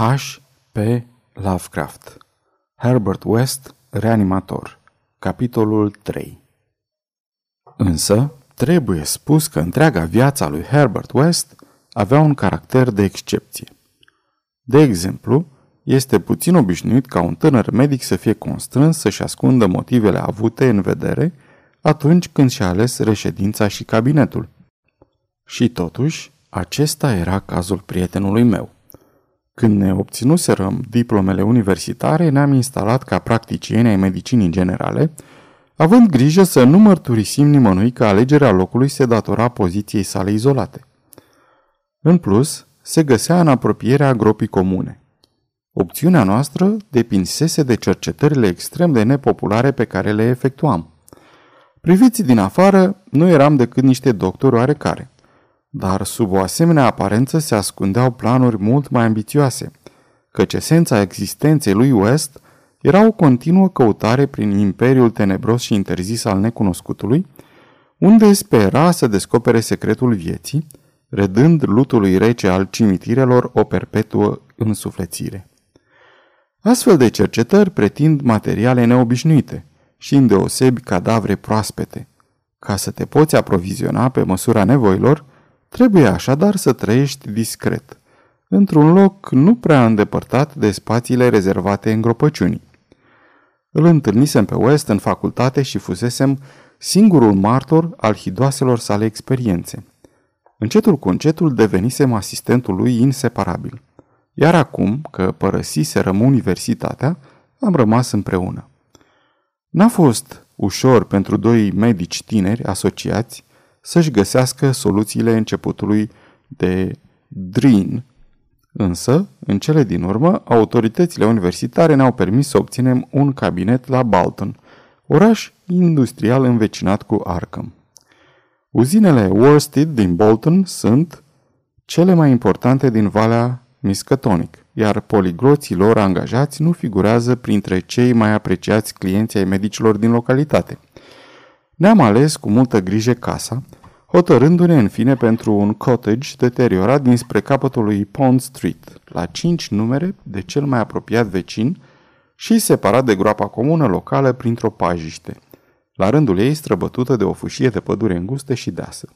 H. P. Lovecraft Herbert West, reanimator Capitolul 3 Însă, trebuie spus că întreaga viața lui Herbert West avea un caracter de excepție. De exemplu, este puțin obișnuit ca un tânăr medic să fie constrâns să-și ascundă motivele avute în vedere atunci când și-a ales reședința și cabinetul. Și totuși, acesta era cazul prietenului meu. Când ne obținuserăm diplomele universitare, ne-am instalat ca practicieni ai medicinii generale, având grijă să nu mărturisim nimănui că alegerea locului se datora poziției sale izolate. În plus, se găsea în apropierea gropii comune. Opțiunea noastră depinsese de cercetările extrem de nepopulare pe care le efectuam. Priviți din afară, nu eram decât niște doctori oarecare. Dar sub o asemenea aparență se ascundeau planuri mult mai ambițioase, căci esența existenței lui West era o continuă căutare prin imperiul tenebros și interzis al necunoscutului, unde spera să descopere secretul vieții, redând lutului rece al cimitirelor o perpetuă însuflețire. Astfel de cercetări pretind materiale neobișnuite și îndeosebi cadavre proaspete. Ca să te poți aproviziona pe măsura nevoilor, trebuie așadar să trăiești discret, într-un loc nu prea îndepărtat de spațiile rezervate îngropăciunii. Îl întâlnisem pe West în facultate și fusesem singurul martor al hidoaselor sale experiențe. Încetul cu încetul devenisem asistentul lui inseparabil. Iar acum că părăsiserăm universitatea, am rămas împreună. N-a fost ușor pentru doi medici tineri asociați să-și găsească soluțiile începutului de drin, însă, în cele din urmă, autoritățile universitare ne-au permis să obținem un cabinet la Balton, oraș industrial învecinat cu Arkham. Uzinele Worsted din Bolton sunt cele mai importante din Valea Miskatonic, iar poligloții lor angajați nu figurează printre cei mai apreciați clienți ai medicilor din localitate. Ne-am ales cu multă grijă casa, hotărându-ne în fine pentru un cottage deteriorat dinspre capătul lui Pond Street, la cinci numere de cel mai apropiat vecin și separat de groapa comună locală printr-o pajiște, la rândul ei străbătută de o fâșie de pădure îngustă și deasă.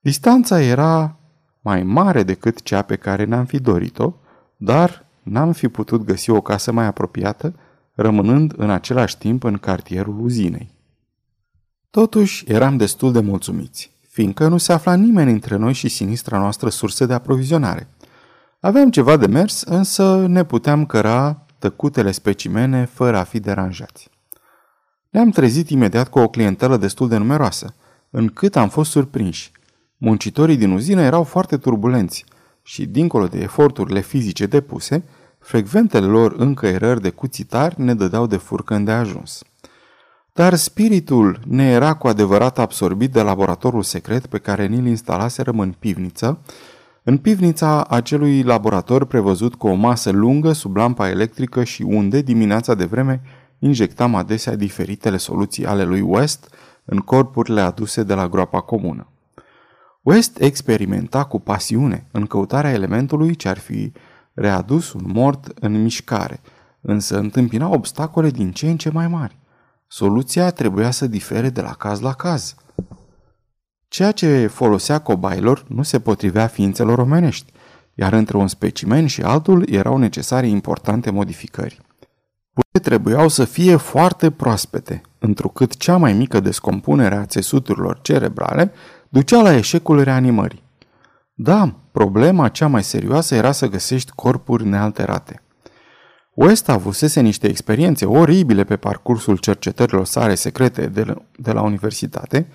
Distanța era mai mare decât cea pe care ne-am fi dorit-o, dar n-am fi putut găsi o casă mai apropiată, rămânând în același timp în cartierul uzinei. Totuși, eram destul de mulțumiți, fiindcă nu se afla nimeni între noi și sinistra noastră sursă de aprovizionare. Aveam ceva de mers, însă ne puteam căra tăcutele specimene fără a fi deranjați. Ne-am trezit imediat cu o clientelă destul de numeroasă, încât am fost surprinși. Muncitorii din uzină erau foarte turbulenți și, dincolo de eforturile fizice depuse, frecventele lor încăierări de cuțitar ne dădeau de furcă îndeajuns. Dar spiritul ne era cu adevărat absorbit de laboratorul secret pe care ni-l instalaserăm în pivniță, în pivnița acelui laborator prevăzut cu o masă lungă sub lampa electrică și unde, dimineața de vreme, injectam adesea diferitele soluții ale lui West în corpurile aduse de la groapa comună. West experimenta cu pasiune în căutarea elementului ce ar fi readus un mort în mișcare, însă întâmpina obstacole din ce în ce mai mari. Soluția trebuia să difere de la caz la caz. Ceea ce folosea cobailor nu se potrivea ființelor omenești, iar între un specimen și altul erau necesare importante modificări. Pute trebuiau să fie foarte proaspete, întrucât cea mai mică descompunere a țesuturilor cerebrale ducea la eșecul reanimării. Da, problema cea mai serioasă era să găsești corpuri nealterate. West avusese niște experiențe oribile pe parcursul cercetărilor sale secrete de la, de la universitate,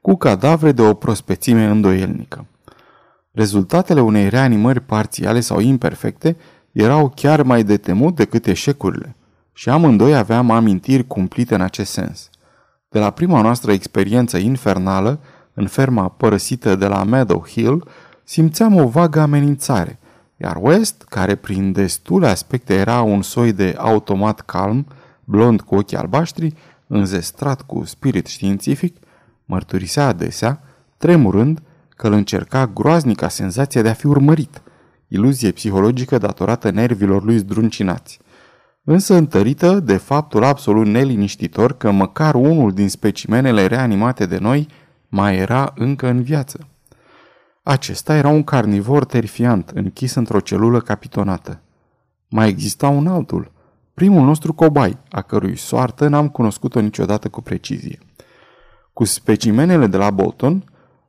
cu cadavre de o prospețime îndoielnică. Rezultatele unei reanimări parțiale sau imperfecte erau chiar mai de temut decât eșecurile și amândoi aveam amintiri cumplite în acest sens. De la prima noastră experiență infernală, în ferma părăsită de la Meadow Hill, simțeam o vagă amenințare, iar West, care prin destule aspecte era un soi de automat calm, blond cu ochii albaștri, înzestrat cu spirit științific, mărturisea adesea, tremurând, că îl încerca groaznica senzația de a fi urmărit, iluzie psihologică datorată nervilor lui zdruncinați. Însă întărită de faptul absolut neliniștitor că măcar unul din specimenele reanimate de noi mai era încă în viață. Acesta era un carnivor terifiant, închis într-o celulă capitonată. Mai exista un altul, primul nostru cobai, a cărui soartă n-am cunoscut-o niciodată cu precizie. Cu specimenele de la Bolton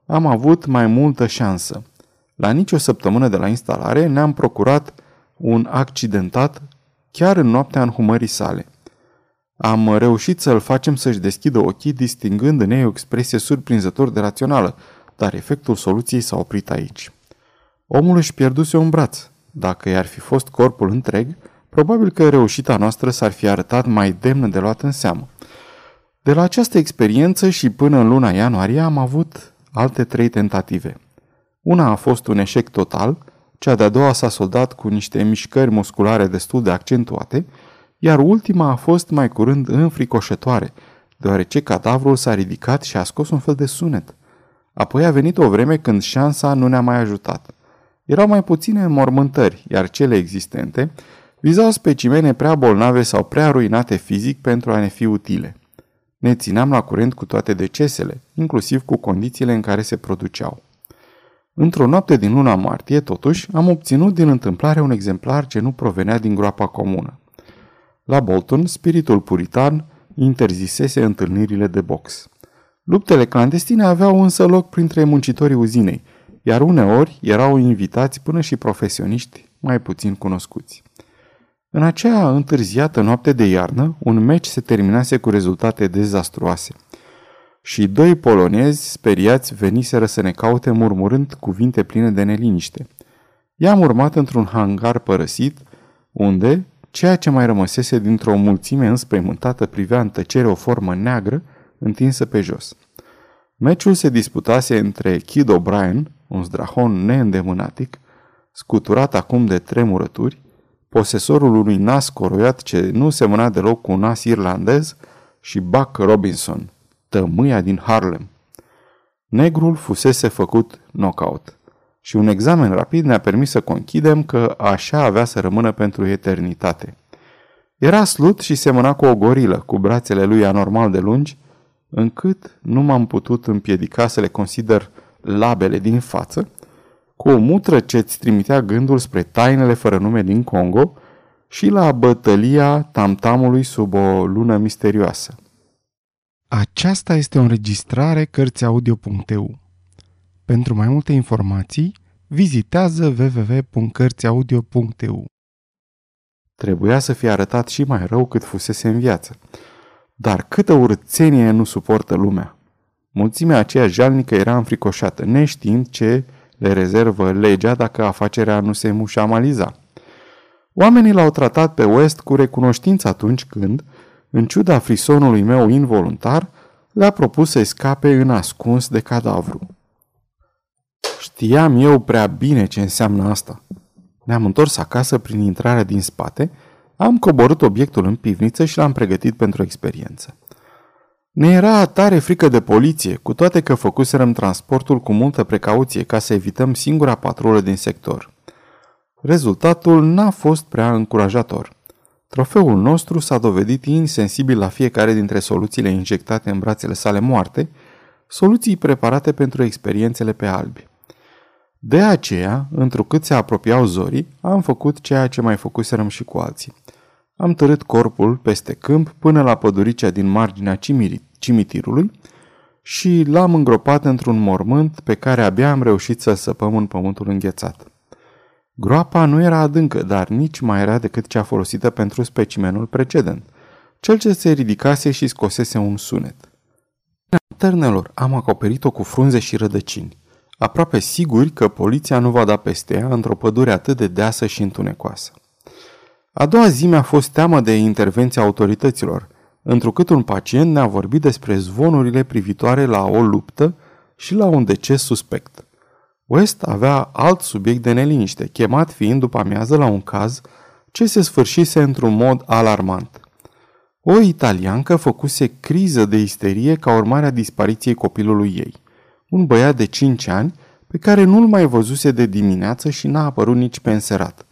am avut mai multă șansă. La nicio săptămână de la instalare ne-am procurat un accidentat chiar în noaptea înhumării sale. Am reușit să-l facem să-și deschidă ochii, distingând în ei o expresie surprinzător de rațională, dar efectul soluției s-a oprit aici. Omul își pierduse un braț. Dacă i-ar fi fost corpul întreg, probabil că reușita noastră s-ar fi arătat mai demnă de luat în seamă. De la această experiență și până în luna ianuarie am avut alte trei tentative. Una a fost un eșec total, cea de-a doua s-a soldat cu niște mișcări musculare destul de accentuate, iar ultima a fost mai curând înfricoșătoare, deoarece cadavrul s-a ridicat și a scos un fel de sunet. Apoi a venit o vreme când șansa nu ne-a mai ajutat. Erau mai puține mormântări, iar cele existente vizau specimene prea bolnave sau prea ruinate fizic pentru a ne fi utile. Ne țineam la curent cu toate decesele, inclusiv cu condițiile în care se produceau. Într-o noapte din luna martie, totuși, am obținut din întâmplare un exemplar ce nu provenea din groapa comună. La Bolton, spiritul puritan interzisese întâlnirile de box. Luptele clandestine aveau însă loc printre muncitorii uzinei, iar uneori erau invitați până și profesioniști mai puțin cunoscuți. În acea întârziată noapte de iarnă, un meci se terminase cu rezultate dezastruoase. Și doi polonezi speriați veniseră să ne caute murmurând cuvinte pline de neliniște. I-am urmat într-un hangar părăsit, unde, ceea ce mai rămăsese dintr-o mulțime înspăimântată privea în tăcere o formă neagră întinsă pe jos. Meciul se disputase între Kid O'Brien, un zdrahon neîndemânatic, scuturat acum de tremurături, posesorul unui nas coroiat ce nu semăna deloc cu un nas irlandez, și Buck Robinson, tămâia din Harlem. Negrul fusese făcut knockout și un examen rapid ne-a permis să conchidem că așa avea să rămână pentru eternitate. Era slut și semăna cu o gorilă, cu brațele lui anormal de lungi, încât nu m-am putut împiedica să le consider labele din față, cu o mutră ce-ți trimitea gândul spre tainele fără nume din Congo și la bătălia tamtamului sub o lună misterioasă. Aceasta este o înregistrare Cărțiaudio.eu. Pentru mai multe informații, vizitează www.cărțiaudio.eu. Trebuia să fie arătat și mai rău cât fusese în viață. Dar câtă urățenie nu suportă lumea. Mulțimea aceea jalnică era înfricoșată, neștiind ce le rezervă legea dacă afacerea nu se mușamaliza. Oamenii l-au tratat pe West cu recunoștință atunci când, în ciuda frisonului meu involuntar, le-a propus să scape în ascuns de cadavru. Știam eu prea bine ce înseamnă asta. Ne-am întors acasă prin intrarea din spate, am coborât obiectul în pivniță și l-am pregătit pentru experiență. Ne era tare frică de poliție, cu toate că făcuserăm transportul cu multă precauție ca să evităm singura patrulă din sector. Rezultatul n-a fost prea încurajator. Trofeul nostru s-a dovedit insensibil la fiecare dintre soluțiile injectate în brațele sale moarte, soluții preparate pentru experiențele pe albi. De aceea, întrucât se apropiau zorii, am făcut ceea ce mai făcuserăm și cu alții. Am târât corpul peste câmp până la păduricea din marginea cimitirului și l-am îngropat într-un mormânt pe care abia am reușit să săpăm în pământul înghețat. Groapa nu era adâncă, dar nici mai era decât cea folosită pentru specimenul precedent, cel ce se ridicase și scosese un sunet. Ternelor am acoperit-o cu frunze și rădăcini, aproape siguri că poliția nu va da peste ea într-o pădure atât de deasă și întunecoasă. A doua zi mi-a fost teamă de intervenția autorităților, întrucât un pacient ne-a vorbit despre zvonurile privitoare la o luptă și la un deces suspect. West avea alt subiect de neliniște, chemat fiind după amiază la un caz ce se sfârșise într-un mod alarmant. O italiancă făcuse criză de isterie ca urmare a dispariției copilului ei. Un băiat de 5 ani, pe care nu-l mai văzuse de dimineață și n-a apărut nici pe înserat.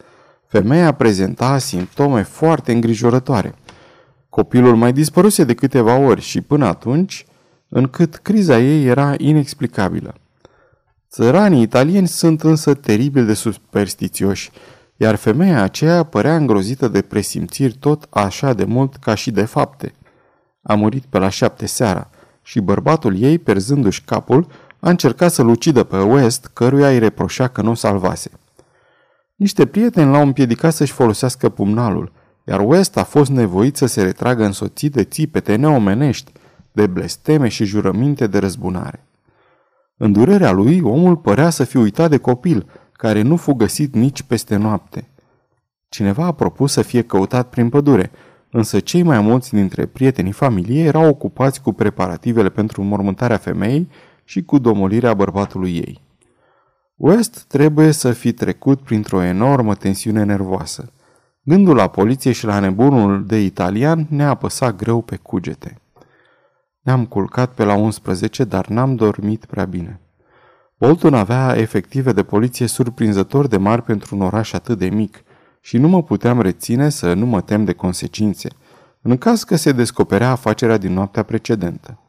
Femeia prezenta simptome foarte îngrijorătoare. Copilul mai dispăruse de câteva ori și până atunci, încât criza ei era inexplicabilă. Țăranii italieni sunt însă teribil de superstițioși, iar femeia aceea părea îngrozită de presimțiri tot așa de mult ca și de fapte. A murit pe la șapte seara și bărbatul ei, perzându-și capul, a încercat să-l ucidă pe West, căruia îi reproșea că nu o salvase. Niște prieteni l-au împiedicat să-și folosească pumnalul, iar West a fost nevoit să se retragă însoțit de țipete neomenești, de blesteme și jurăminte de răzbunare. În durerea lui, omul părea să fi uitat de copil, care nu fu găsit nici peste noapte. Cineva a propus să fie căutat prin pădure, însă cei mai mulți dintre prietenii familiei erau ocupați cu preparativele pentru mormântarea femeii și cu domolirea bărbatului ei. West trebuie să fi trecut printr-o enormă tensiune nervoasă. Gândul la poliție și la nebunul de italian ne-a apăsat greu pe cugete. Ne-am culcat pe la 11, dar n-am dormit prea bine. Bolton avea efective de poliție surprinzător de mari pentru un oraș atât de mic și nu mă puteam reține să nu mă tem de consecințe, în caz că se descoperea afacerea din noaptea precedentă.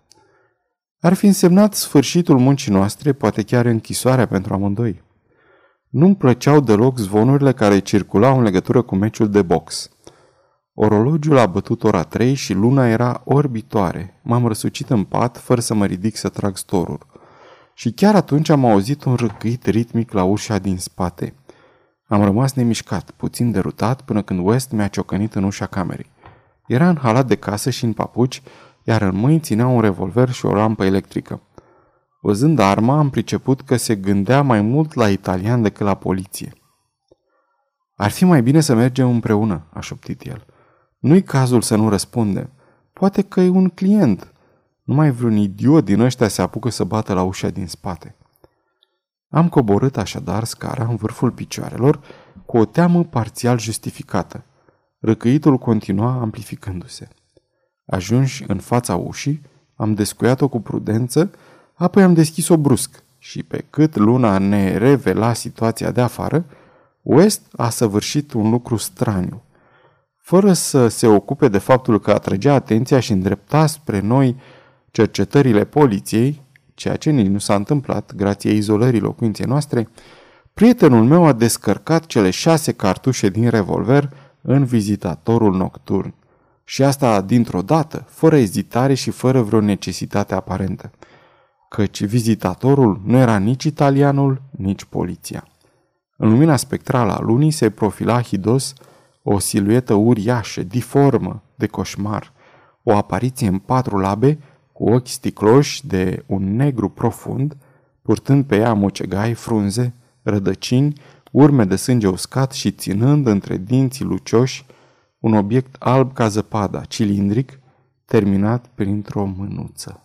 Ar fi însemnat sfârșitul muncii noastre, poate chiar închisoarea pentru amândoi. Nu-mi plăceau deloc zvonurile care circulau în legătură cu meciul de box. Orologiul a bătut ora 3 și luna era orbitoare. M-am răsucit în pat fără să mă ridic să trag storul. Și chiar atunci am auzit un râcâit ritmic la ușa din spate. Am rămas nemișcat, puțin derutat, până când West mi-a ciocănit în ușa camerei. Era în halat de casă și în papuci, iar în mâini ținea un revolver și o lampă electrică. Văzând arma, am priceput că se gândea mai mult la italian decât la poliție. Ar fi mai bine să mergem împreună, a șoptit el. Nu-i cazul să nu răspundem. Poate că e un client. Numai vreun idiot din ăștia se apucă să bată la ușa din spate. Am coborât așadar scara în vârful picioarelor cu o teamă parțial justificată. Răcăitul continua amplificându-se. Ajunși în fața ușii, am descuiat-o cu prudență, apoi am deschis-o brusc și pe cât luna ne revela situația de afară, West a săvârșit un lucru straniu. Fără să se ocupe de faptul că atrăgea atenția și îndrepta spre noi cercetările poliției, ceea ce nici nu s-a întâmplat grație izolării locuinței noastre, prietenul meu a descărcat cele șase cartușe din revolver în vizitatorul nocturn. Și asta dintr-o dată, fără ezitare și fără vreo necesitate aparentă. Căci vizitatorul nu era nici italianul, nici poliția. În lumina spectrală a lunii se profila hidos o siluetă uriașă, diformă, de coșmar, o apariție în patru labe, cu ochi sticloși de un negru profund, purtând pe ea mocegai, frunze, rădăcini, urme de sânge uscat și ținând între dinții lucioși un obiect alb ca zăpada, cilindric, terminat printr-o mânuță.